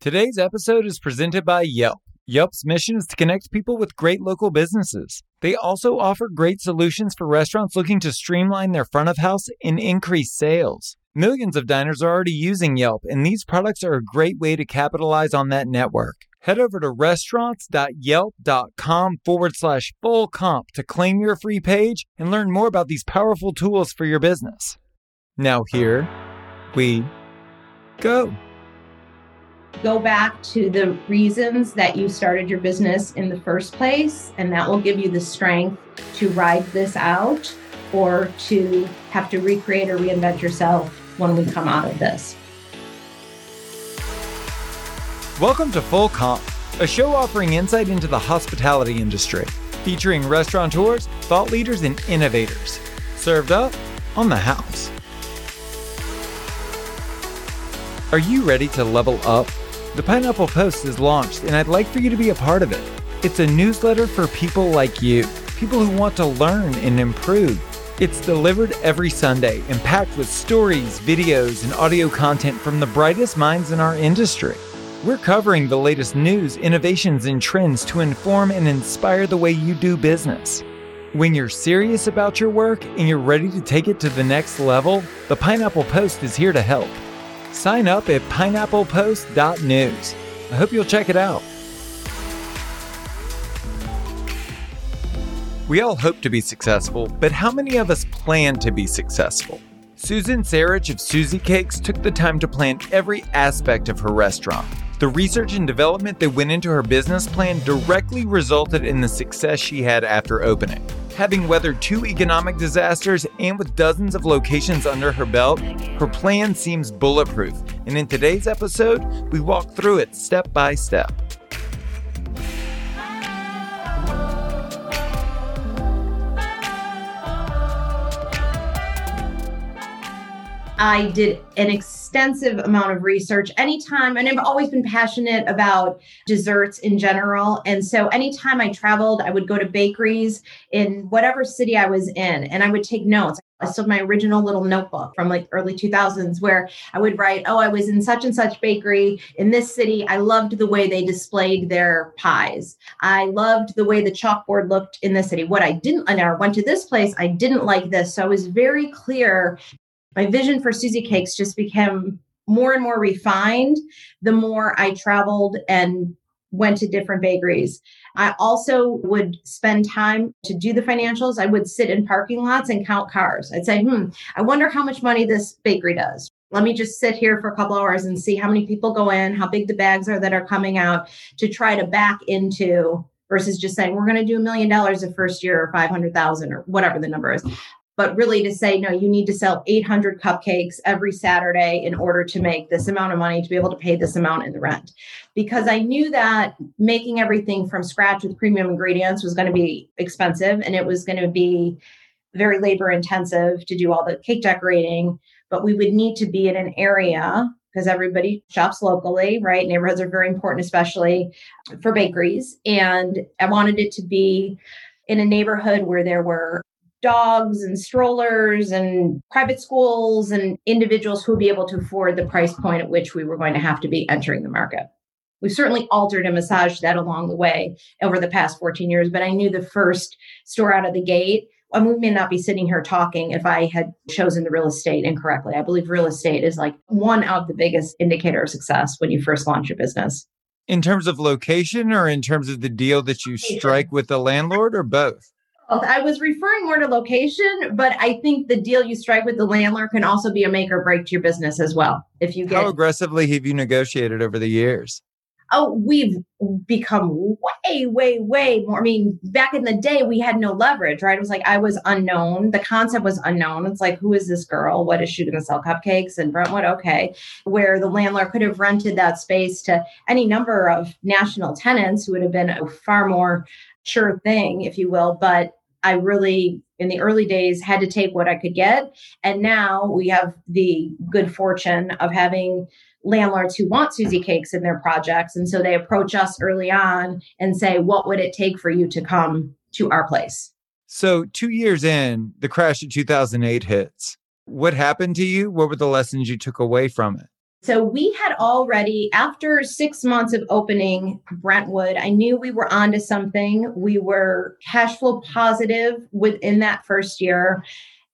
Today's episode is presented by Yelp. Yelp's mission is to connect people with great local businesses. They also offer great solutions for restaurants looking to streamline their front of house and increase sales. Millions of diners are already using Yelp, and these products are a great way to capitalize on that network. Head over to restaurants.yelp.com forward slash full comp to claim your free page and learn more about these powerful tools for your business. Now, here we go go back to the reasons that you started your business in the first place, and that will give you the strength to ride this out or to have to recreate or reinvent yourself when we come out of this. Welcome to Full Comp, a show offering insight into the hospitality industry, featuring restaurateurs, thought leaders, and innovators. Served up on the house. Are you ready to level up? The Pineapple Post is launched, and I'd like for you to be a part of it. It's a newsletter for people like you, people who want to learn and improve. It's delivered every Sunday and packed with stories, videos, and audio content from the brightest minds in our industry. We're covering the latest news, innovations, and trends to inform and inspire the way you do business. When you're serious about your work and you're ready to take it to the next level, the Pineapple Post is here to help. Sign up at pineapplepost.news. I hope you'll check it out. We all hope to be successful, but how many of us plan to be successful? Susan Sarich of Susie Cakes took the time to plan every aspect of her restaurant. The research and development that went into her business plan directly resulted in the success she had after opening. Having weathered two economic disasters and with dozens of locations under her belt, her plan seems bulletproof. And in today's episode, we walk through it step by step. I did an extensive amount of research anytime, and I've always been passionate about desserts in general. And so, anytime I traveled, I would go to bakeries in whatever city I was in, and I would take notes. I still have my original little notebook from like early 2000s where I would write, Oh, I was in such and such bakery in this city. I loved the way they displayed their pies. I loved the way the chalkboard looked in this city. What I didn't, and I went to this place, I didn't like this. So I was very clear my vision for Susie Cakes just became more and more refined the more I traveled and went to different bakeries. I also would spend time to do the financials. I would sit in parking lots and count cars. I'd say, hmm, I wonder how much money this bakery does. Let me just sit here for a couple hours and see how many people go in, how big the bags are that are coming out to try to back into versus just saying we're going to do a million dollars the first year or 500,000 or whatever the number is but really to say no you need to sell 800 cupcakes every saturday in order to make this amount of money to be able to pay this amount in the rent because i knew that making everything from scratch with premium ingredients was going to be expensive and it was going to be very labor intensive to do all the cake decorating but we would need to be in an area because everybody shops locally, right? Neighborhoods are very important, especially for bakeries. And I wanted it to be in a neighborhood where there were dogs and strollers and private schools and individuals who would be able to afford the price point at which we were going to have to be entering the market. We've certainly altered and massaged that along the way over the past 14 years, but I knew the first store out of the gate. And we may not be sitting here talking if I had chosen the real estate incorrectly. I believe real estate is like one of the biggest indicator of success when you first launch your business. In terms of location or in terms of the deal that you strike with the landlord or both? I was referring more to location, but I think the deal you strike with the landlord can also be a make or break to your business as well. If you get how aggressively have you negotiated over the years? Oh, we've become way, way, way more. I mean, back in the day, we had no leverage, right? It was like I was unknown. The concept was unknown. It's like, who is this girl? What is she going to sell cupcakes in Brentwood? Okay. Where the landlord could have rented that space to any number of national tenants who would have been a far more sure thing, if you will. But I really, in the early days, had to take what I could get. And now we have the good fortune of having landlords who want Susie cakes in their projects. And so they approach us early on and say, What would it take for you to come to our place? So, two years in, the crash of 2008 hits. What happened to you? What were the lessons you took away from it? So we had already, after six months of opening Brentwood, I knew we were onto something. We were cash flow positive within that first year.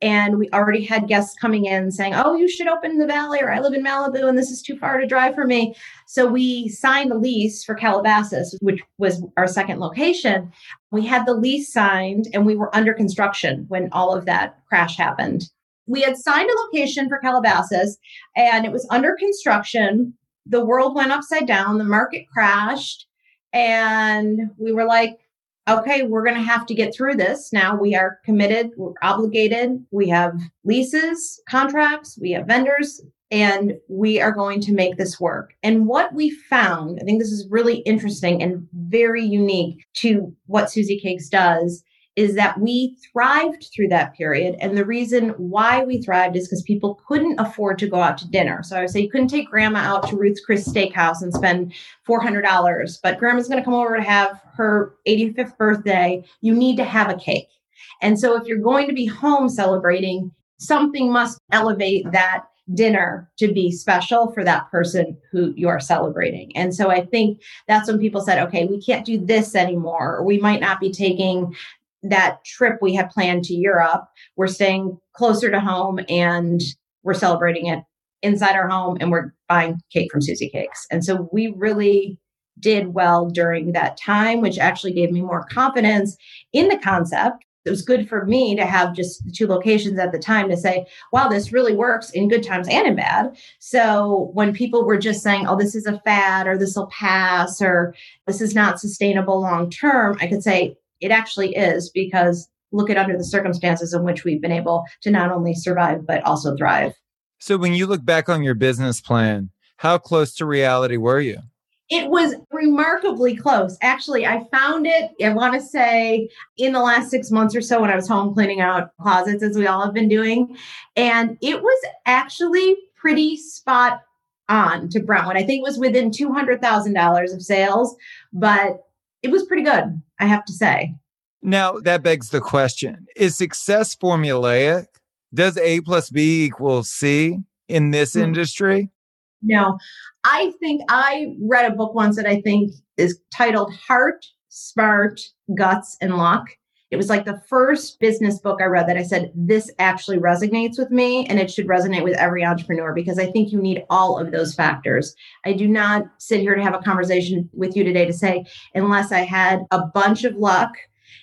And we already had guests coming in saying, Oh, you should open in the valley, or I live in Malibu and this is too far to drive for me. So we signed a lease for Calabasas, which was our second location. We had the lease signed and we were under construction when all of that crash happened we had signed a location for Calabasas and it was under construction. The world went upside down, the market crashed, and we were like, okay, we're going to have to get through this. Now we are committed, we're obligated, we have leases, contracts, we have vendors, and we are going to make this work. And what we found, I think this is really interesting and very unique to what Susie Cakes does, is that we thrived through that period. And the reason why we thrived is because people couldn't afford to go out to dinner. So I would say you couldn't take grandma out to Ruth's Chris Steakhouse and spend $400, but grandma's going to come over to have her 85th birthday. You need to have a cake. And so if you're going to be home celebrating, something must elevate that dinner to be special for that person who you're celebrating. And so I think that's when people said, okay, we can't do this anymore. Or we might not be taking that trip we had planned to Europe. We're staying closer to home and we're celebrating it inside our home and we're buying cake from Susie Cakes. And so we really did well during that time, which actually gave me more confidence in the concept. It was good for me to have just the two locations at the time to say, wow, this really works in good times and in bad. So when people were just saying, oh, this is a fad or this will pass or this is not sustainable long term, I could say, it actually is because look at under the circumstances in which we've been able to not only survive, but also thrive. So, when you look back on your business plan, how close to reality were you? It was remarkably close. Actually, I found it, I want to say, in the last six months or so when I was home cleaning out closets, as we all have been doing. And it was actually pretty spot on to Brentwood. I think it was within $200,000 of sales, but it was pretty good, I have to say. Now, that begs the question Is success formulaic? Does A plus B equal C in this mm-hmm. industry? No, I think I read a book once that I think is titled Heart, Smart, Guts, and Luck. It was like the first business book I read that I said, this actually resonates with me and it should resonate with every entrepreneur because I think you need all of those factors. I do not sit here to have a conversation with you today to say, unless I had a bunch of luck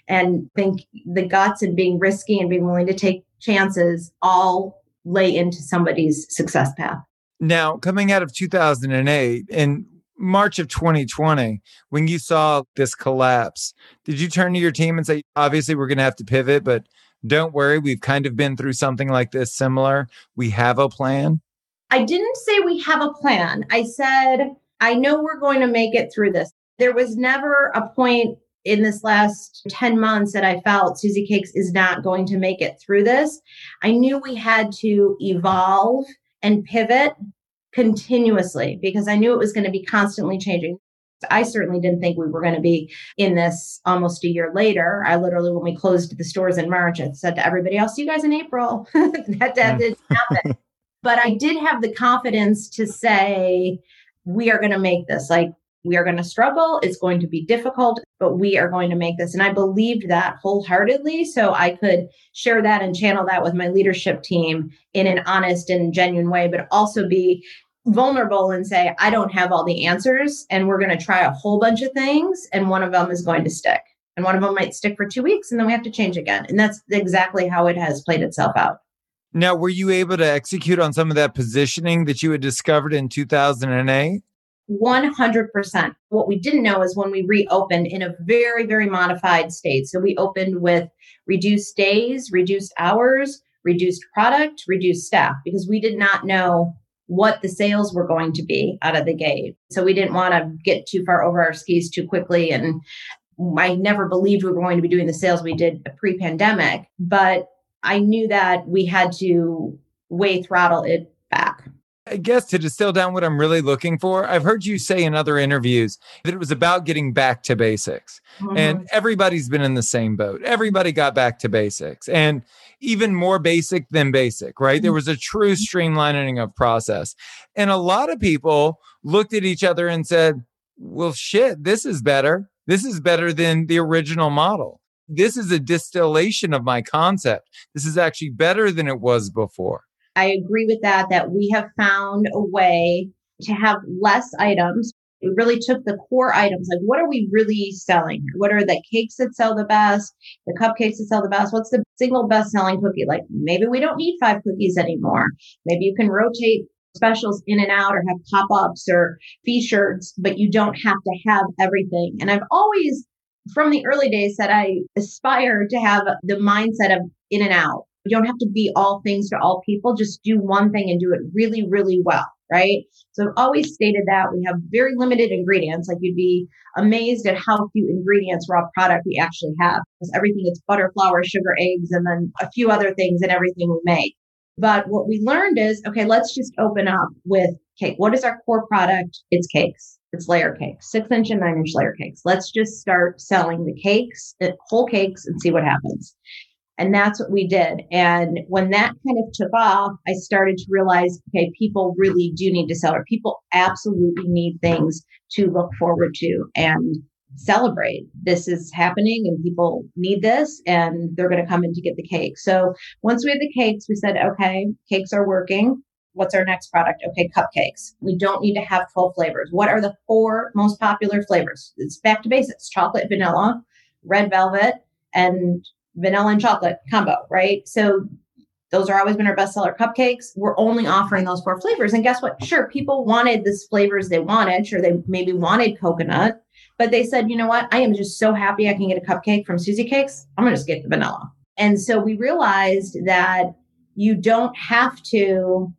and think the guts and being risky and being willing to take chances all lay into somebody's success path. Now, coming out of 2008, and March of 2020, when you saw this collapse, did you turn to your team and say, obviously, we're going to have to pivot, but don't worry, we've kind of been through something like this similar. We have a plan? I didn't say we have a plan. I said, I know we're going to make it through this. There was never a point in this last 10 months that I felt Susie Cakes is not going to make it through this. I knew we had to evolve and pivot continuously because I knew it was going to be constantly changing. I certainly didn't think we were going to be in this almost a year later. I literally, when we closed the stores in March, I said to everybody, I'll see you guys in April. that, that mm. didn't happen. but I did have the confidence to say, we are going to make this. Like, we are going to struggle. It's going to be difficult, but we are going to make this. And I believed that wholeheartedly. So I could share that and channel that with my leadership team in an honest and genuine way, but also be vulnerable and say, I don't have all the answers. And we're going to try a whole bunch of things. And one of them is going to stick. And one of them might stick for two weeks and then we have to change again. And that's exactly how it has played itself out. Now, were you able to execute on some of that positioning that you had discovered in 2008? 100%. What we didn't know is when we reopened in a very, very modified state. So we opened with reduced days, reduced hours, reduced product, reduced staff, because we did not know what the sales were going to be out of the gate. So we didn't want to get too far over our skis too quickly. And I never believed we were going to be doing the sales we did pre pandemic, but I knew that we had to way throttle it back I guess to distill down what I'm really looking for, I've heard you say in other interviews that it was about getting back to basics. Mm-hmm. And everybody's been in the same boat. Everybody got back to basics and even more basic than basic, right? Mm-hmm. There was a true streamlining of process. And a lot of people looked at each other and said, well, shit, this is better. This is better than the original model. This is a distillation of my concept. This is actually better than it was before. I agree with that, that we have found a way to have less items. We really took the core items, like what are we really selling? What are the cakes that sell the best, the cupcakes that sell the best? What's the single best selling cookie? Like maybe we don't need five cookies anymore. Maybe you can rotate specials In-N-Out or have pop ups or features, but you don't have to have everything. And I've always, from the early days, said I aspire to have the mindset of in and out. You don't have to be all things to all people. Just do one thing and do it really, really well. Right. So I've always stated that we have very limited ingredients. Like you'd be amazed at how few ingredients raw product we actually have everything is butter, flour, sugar, eggs, and then a few other things and everything we make. But what we learned is, okay, let's just open up with cake. What is our core product? It's cakes. It's layer cakes, six inch and nine inch layer cakes. Let's just start selling the cakes, eh, whole cakes, and see what happens. And that's what we did. And when that kind of took off, I started to realize, okay, people really do need to or people absolutely need things to look forward to and celebrate. This is happening and people need this and they're going to come in to get the cake. So once we had the cakes, we said, okay, cakes are working. What's our next product? Okay, cupcakes. We don't need to have 12 flavors. What are the four most popular flavors? It's back to basics chocolate, vanilla, red velvet, and vanilla and chocolate combo, right? So those are always been our bestseller cupcakes. We're only offering those four flavors. And guess what? Sure, people wanted this flavors they wanted. Sure, they maybe wanted coconut, but they said, you know what? I am just so happy I can get a cupcake from Susie Cakes. I'm going to just get the vanilla. And so we realized that you don't have to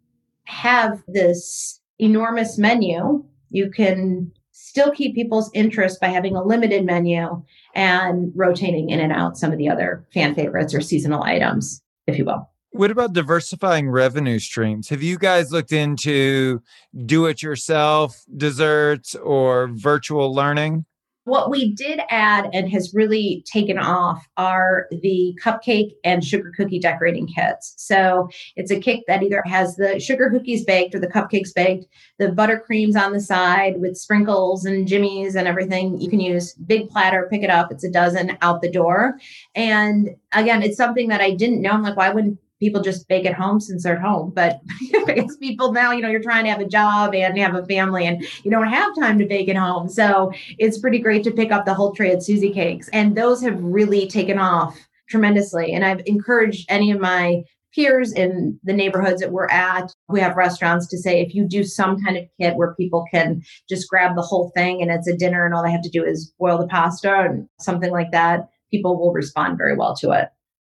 have this enormous menu. You can still keep people's interest by having a limited menu and rotating in and out some of the other fan favorites or seasonal items, if you will. What about diversifying revenue streams? Have you guys looked into do it yourself desserts or virtual learning? What we did add and has really taken off are the cupcake and sugar cookie decorating kits. So it's a kit that either has the sugar cookies baked or the cupcakes baked, the buttercreams on the side with sprinkles and jimmies and everything. You can use big platter, pick it up. It's a dozen out the door. And again, it's something that I didn't know. I'm like, why wouldn't people just bake at home since they're at home. But because people now, you know, you're trying to have a job and have a family and you don't have time to bake at home. So it's pretty great to pick up the whole tray at Susie Cakes. And those have really taken off tremendously. And I've encouraged any of my peers in the neighborhoods that we're at we have restaurants to say if you do some kind of kit where people can just grab the whole thing and it's a dinner and all they have to do is boil the pasta and something like that people will respond very well to it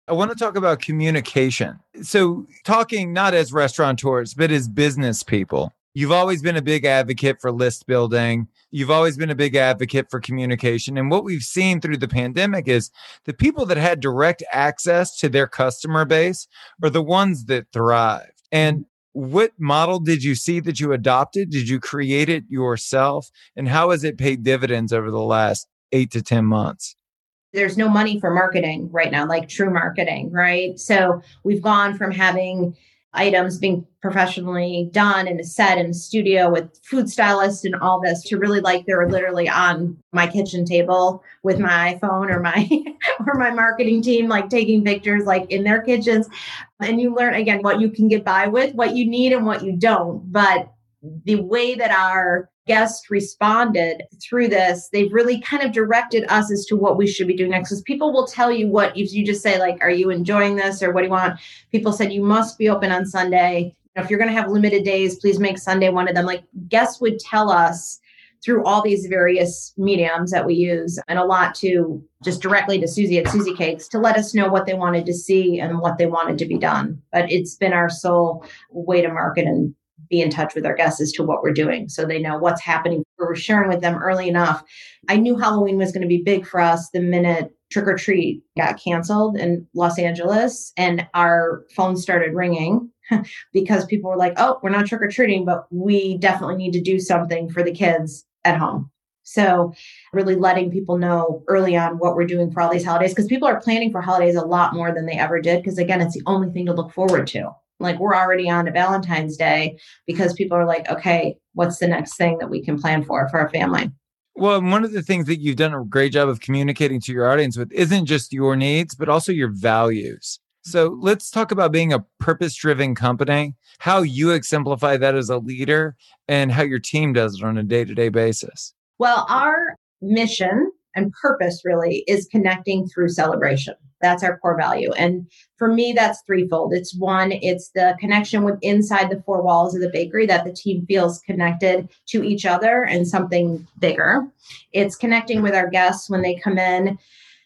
I want to talk about communication. So, talking not as restaurateurs, but as business people. You've always been a big advocate for list building. You've always been a big advocate for communication. And what we've seen through the pandemic is the people that had direct access to their customer base are the ones that thrived. And mm-hmm. what model did you see that you adopted? Did you create it yourself? And how has it paid dividends over the last eight to 10 months? There's no money for marketing right now, like true marketing, right? So we've gone from having items being professionally done in a set in a studio with food stylists and all this to really like they're literally on my kitchen table with my iPhone or my or my marketing team like taking pictures like in their kitchens and you learn again what you can get by with what you need and what you don't but the way that our guests responded through this, they've really kind of directed us as to what we should be doing next. Because people will tell you what if you just say, like, are you enjoying this or what do you want? People said you must be open on Sunday. If you're going to have limited days, please make Sunday one of them. Like guests would tell us through all these various mediums that we use and a lot to just directly to Susie at Susie Cakes to let us know what they wanted to see and what they wanted to be done. But it's been our sole way to market and be in touch with our guests as to what we're doing so they know what's happening. We're sharing with them early enough. I knew Halloween was going to be big for us the minute trick or treat got canceled in Los Angeles and our phone started ringing because people were like, oh, we're not trick or treating, but we definitely need to do something for the kids at home. So, really letting people know early on what we're doing for all these holidays because people are planning for holidays a lot more than they ever did. Because again, it's the only thing to look forward to. Like, we're already on to Valentine's Day because people are like, okay, what's the next thing that we can plan for for our family? Well, one of the things that you've done a great job of communicating to your audience with isn't just your needs, but also your values. Mm-hmm. So let's talk about being a purpose driven company, how you exemplify that as a leader, and how your team does it on a day to day basis. Well, our mission and purpose really is connecting through celebration. That's our core value. And for me, that's threefold. It's one, it's the connection with inside the four walls of the bakery that the team feels connected to each other and something bigger. It's connecting with our guests when they come in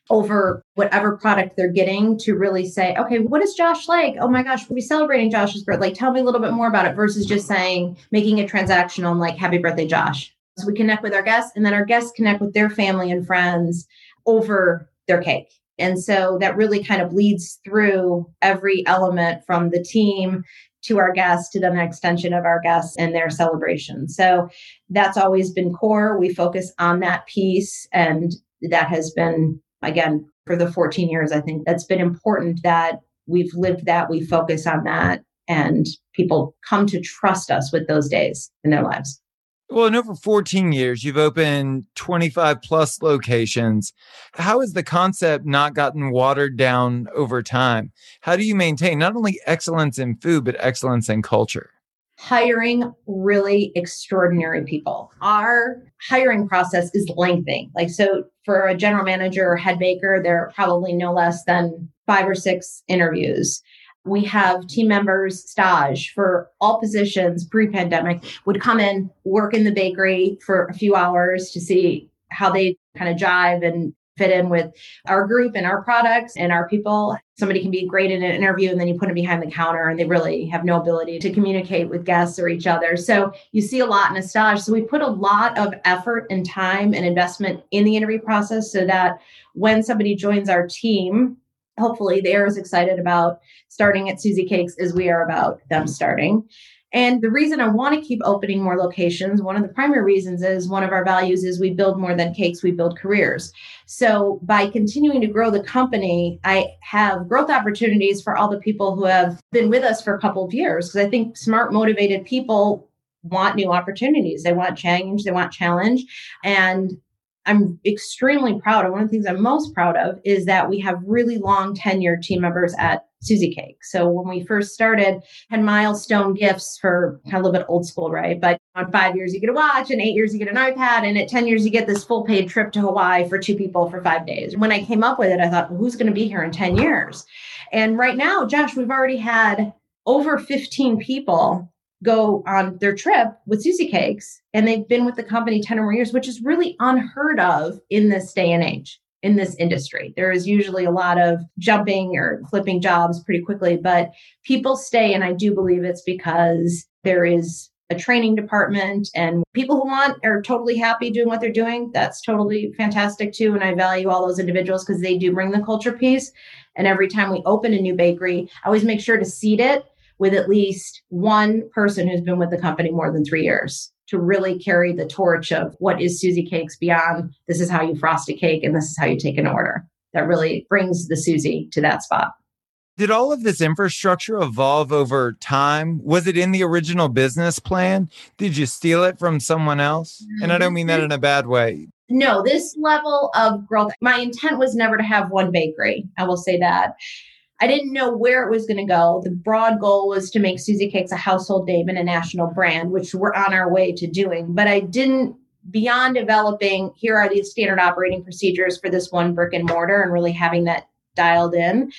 over whatever product they're getting to really say, okay, what is Josh like? Oh my gosh, we'll be celebrating Josh's birthday. Like, tell me a little bit more about it versus just saying, making a transactional like, happy birthday, Josh. So we connect with our guests and then our guests connect with their family and friends over their cake. And so that really kind of bleeds through every element from the team to our guests to then an extension of our guests and their celebration. So that's always been core. We focus on that piece and that has been again for the 14 years I think that's been important that we've lived that, we focus on that and people come to trust us with those days in their lives. Well, in over 14 years, you've opened 25 plus locations. How has the concept not gotten watered down over time? How do you maintain not only excellence in food, but excellence in culture? Hiring really extraordinary people. Our hiring process is lengthy. Like, so for a general manager or head baker, there are probably no less than five or six interviews we have team members stage for all positions pre-pandemic would come in work in the bakery for a few hours to see how they kind of jive and fit in with our group and our products and our people. Somebody can be great in an interview and then you put them behind the counter and they really have no ability to communicate with guests or each other. So you see a lot in a stage. So we put a lot of effort and time and investment in the interview process so that when somebody joins our team hopefully they're as excited about starting at Susie Cakes as we are about them starting. And the reason I want to keep opening more locations, one of the primary reasons is one of our values is we build more than cakes, we build careers. So by continuing to grow the company, I have growth opportunities for all the people who have been with us for a couple of years. Because I think smart, motivated people want new opportunities. They want change, they want challenge. And I'm extremely proud of. One of the things I'm most proud of is that we have really long tenured team members at Susie Cake. So when we first started, had milestone gifts for kind of a little bit old school, right? But on five years you get a watch, and eight years you get an iPad, and at 10 years you get this full paid trip to Hawaii for two people for five days. When I came up with it, I thought, well, who's going to be here in 10 years? And right now, Josh, we've already had over 15 people go on their trip with Susie Cakes and they've been with the company 10 or more years, which is really unheard of in this day and age in this industry. There is usually a lot of jumping or flipping jobs pretty quickly, but people stay. And I do believe it's because there is a training department and people who want are totally happy doing what they're doing. That's totally fantastic too. And I value all those individuals because they do bring the culture piece. And every time we open a new bakery, I always make sure to seed it with at least one person who's been with the company more than three years to really carry the torch of what is Susie Cakes beyond this is how you frost a cake and this is how you take an order. That really brings the Susie to that spot. Did all of this infrastructure evolve over time? Was it in the original business plan? Did you steal it from someone else? And I don't mean that mm-hmm. in a bad way. No, this level of growth, my intent was never to have one bakery. I will say that. I didn't know where it was going to go. The broad goal was to make Susie Cakes a household name and a national brand, which we're on our way to doing. But I didn't, beyond developing, here are these standard operating procedures for this one brick and mortar and really having that dialed in,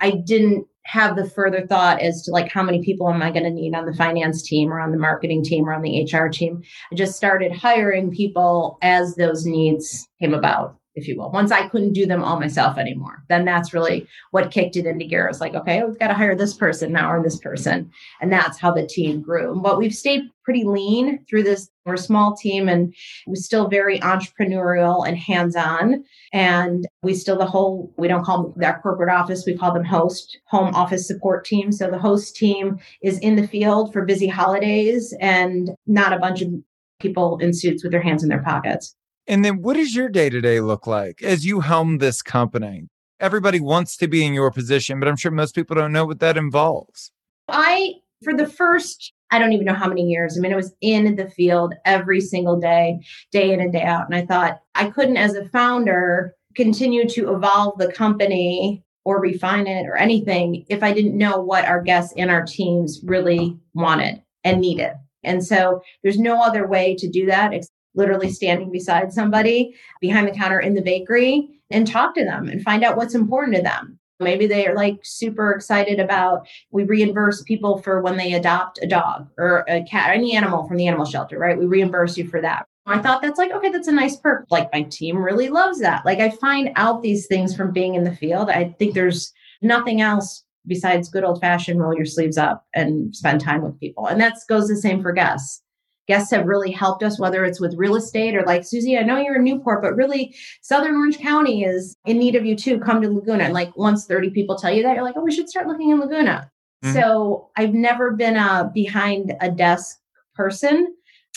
I didn't have the further thought as to like how many people am I going to need on the finance team or on the marketing team or on the HR team. I just started hiring people as those needs came about. If you will. Once I couldn't do them all myself anymore, then that's really what kicked it into gear. It's like, okay, we've got to hire this person now or this person. And that's how the team grew. But we've stayed pretty lean through this. We're a small team and we're still very entrepreneurial and hands on. And we still, the whole, we don't call them our corporate office, we call them host, home office support team. So the host team is in the field for busy holidays and not a bunch of people in suits with their hands in their pockets. And then what does your day to day look like as you helm this company? Everybody wants to be in your position, but I'm sure most people don't know what that involves. I, for the first, I don't even know how many years, I mean, I was in the field every single day, day in and day out. And I thought I couldn't, as a founder, continue to evolve the company or refine it or anything if I didn't know what our guests and our teams really wanted and needed. And so there's no other way to do that literally standing beside somebody behind the counter in the bakery and talk to them and find out what's important to them. Maybe they are like super excited about we reimburse people for when they adopt a dog or a cat or any animal from the animal shelter, right? We reimburse you for that. I thought that's like, okay, that's a nice perk. Like my team really loves that. Like I find out these things from being in the field. I think there's nothing else besides good old fashioned roll your sleeves up and spend time with people. And that goes the same for guests guests have really helped us, whether it's with real estate or like, Susie, I know you're in Newport, but really Southern Orange County is in need of you too. Come to Laguna. And like once 30 people tell you that, you're like, oh, we should start looking in Laguna. Mm-hmm. So I've never been a behind a desk person.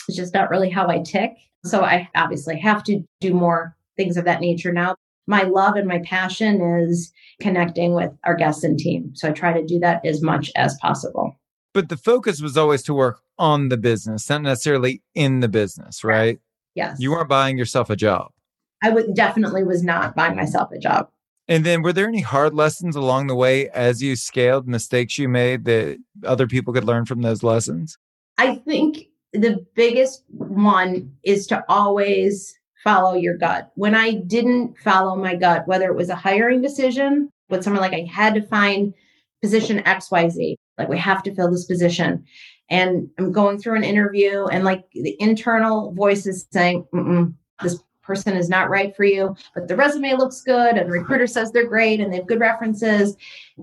It's just not really how I tick. So I obviously have to do more things of that nature now. My love and my passion is connecting with our guests and team. So I try to do that as much as possible. But the focus was always to work on the business, not necessarily in the business, right? Yes. You weren't buying yourself a job. I would definitely was not buying myself a job. And then were there any hard lessons along the way as you scaled, mistakes you made that other people could learn from those lessons? I think the biggest one is to always follow your gut. When I didn't follow my gut, whether it was a hiring decision, with someone like I had to find position XYZ, like we have to fill this position. And I'm going through an interview and like the internal voice is saying, this person is not right for you, but the resume looks good and the recruiter says they're great and they have good references.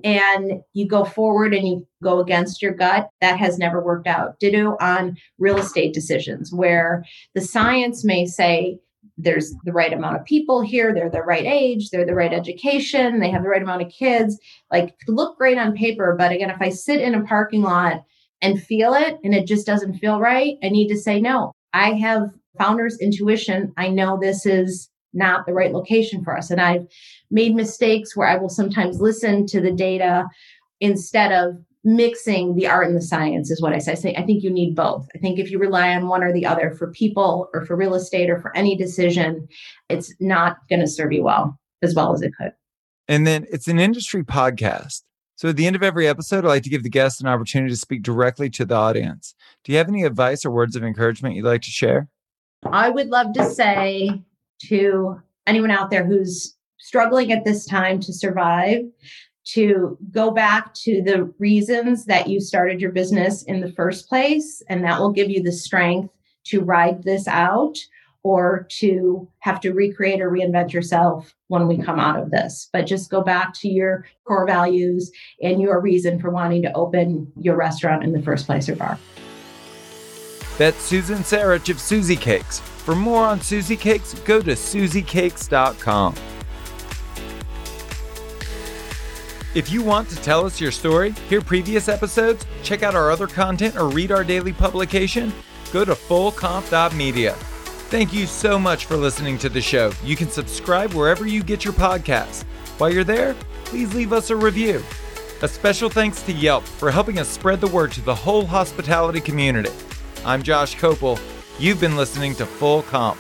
And you go forward and you go against your gut, that has never worked out. Ditto on real estate decisions where the science may say there's the right amount of people here, they're the right age, they're the right education, they have the right amount of kids. Like look great on paper, but again, if I sit in a parking lot and feel it and it just doesn't feel right, I need to say no. I have founder's intuition. I know this is not the right location for us. And I've made mistakes where I will sometimes listen to the data instead of mixing the art and the science is what I say. I say I think you need both. I think if you rely on one or the other for people or for real estate or for any decision, it's not going to serve you well as well as it could. And then it's an industry podcast. So at the end of every episode, I like to give the guests an opportunity to speak directly to the audience. Do you have any advice or words of encouragement you'd like to share? I would love to say to anyone out there who's struggling at this time to survive to go back to the reasons that you started your business in the first place and that will give you the strength to ride this out or to have to recreate or reinvent yourself when we come out of this. But just go back to your core values and your reason for wanting to open your restaurant in the first place or bar. That's Susan Sarich of Susie Cakes. For more on Susie Cakes, go to susiecakes.com. If you want to tell us your story, hear previous episodes, check out our other content, or read our daily publication, go to fullcomp.media. Thank you so much for listening to the show. You can subscribe wherever you get your podcasts. While you're there, please leave us a review. A special thanks to Yelp for helping us spread the word to the whole hospitality community. I'm Josh Kopel. You've been listening to Full Comp.